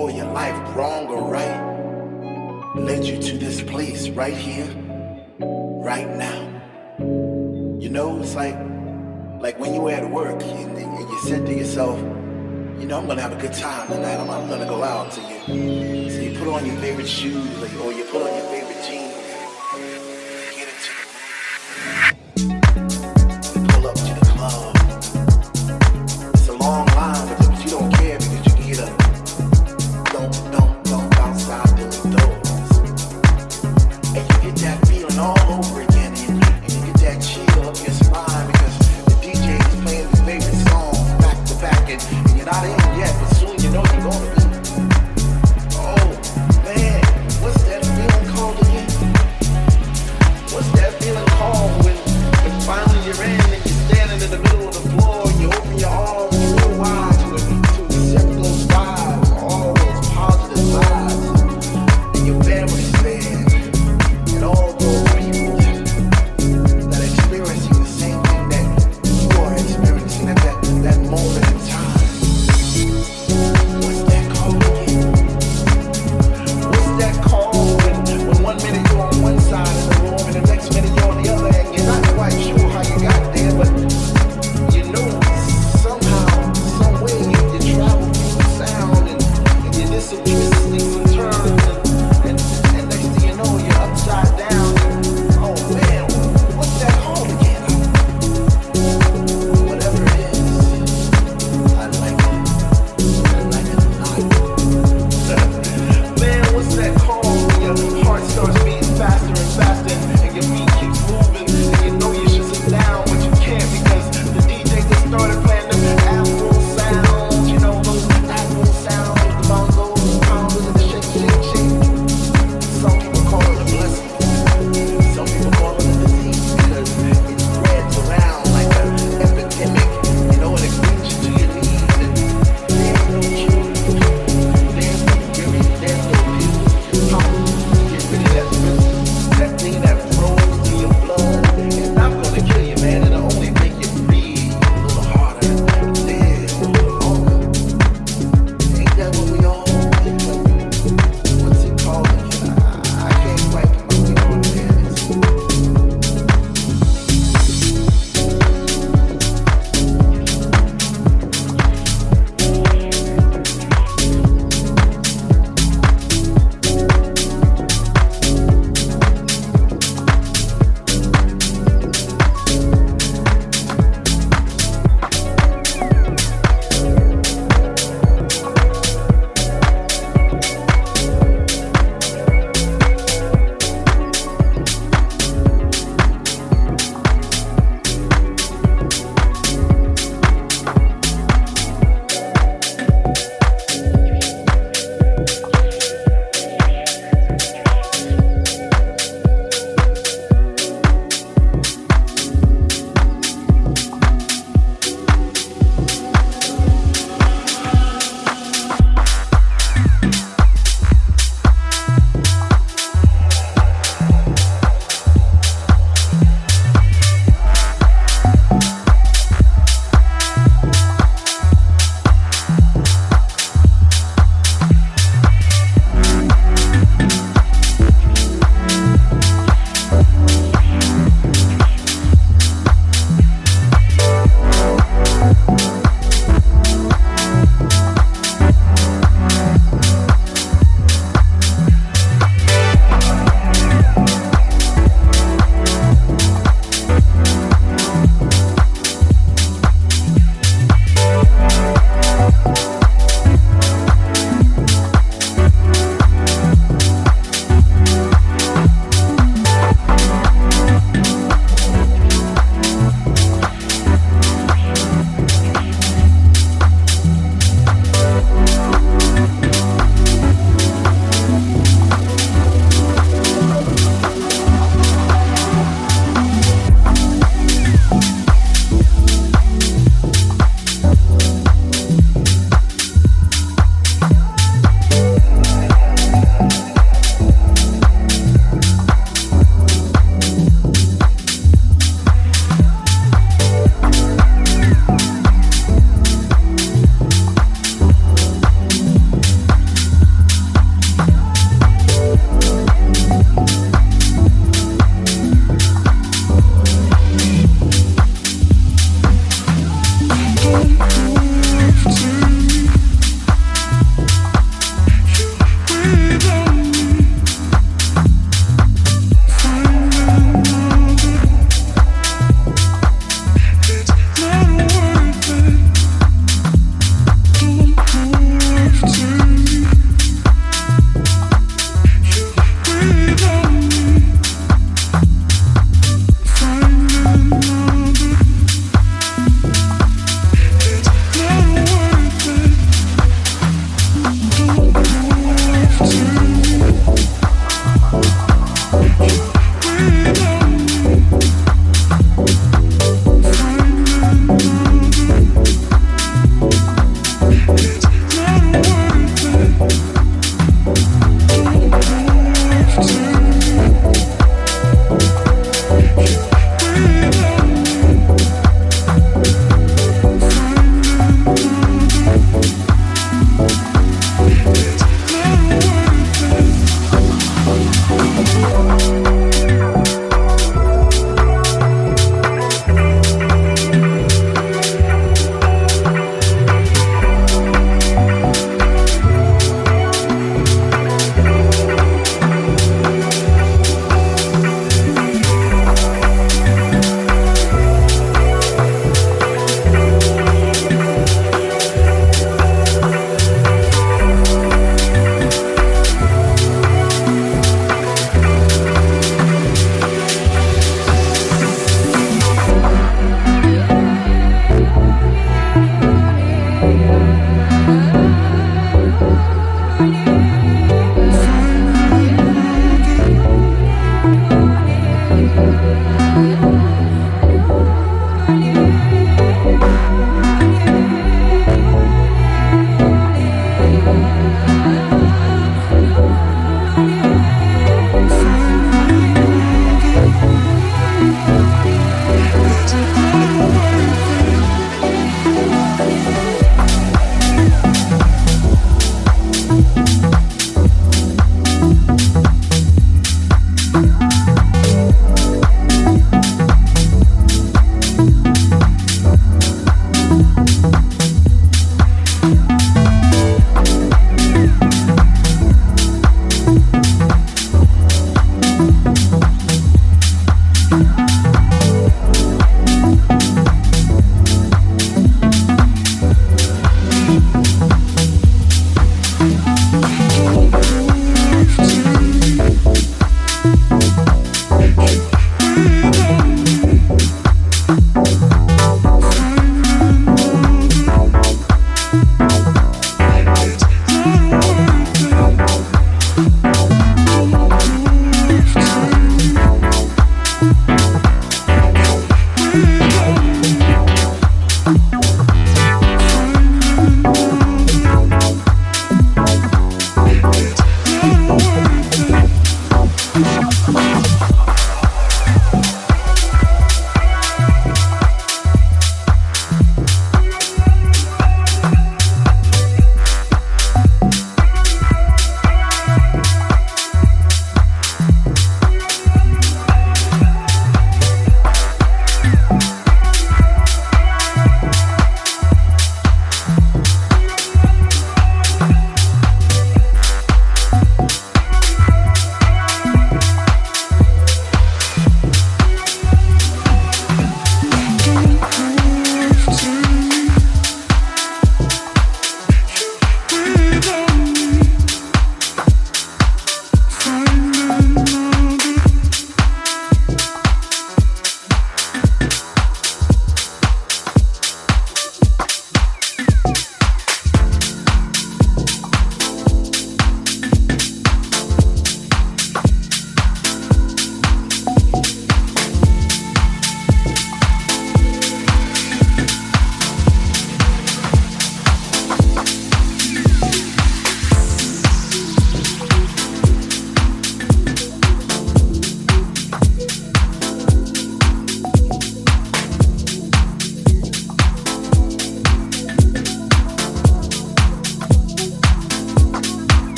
all your life, wrong or right, led you to this place right here, right now. You know, it's like like when you were at work and, and you said to yourself, you know, I'm gonna have a good time tonight. I'm, I'm gonna go out. to you, so you put on your favorite shoes or, or you put on your favorite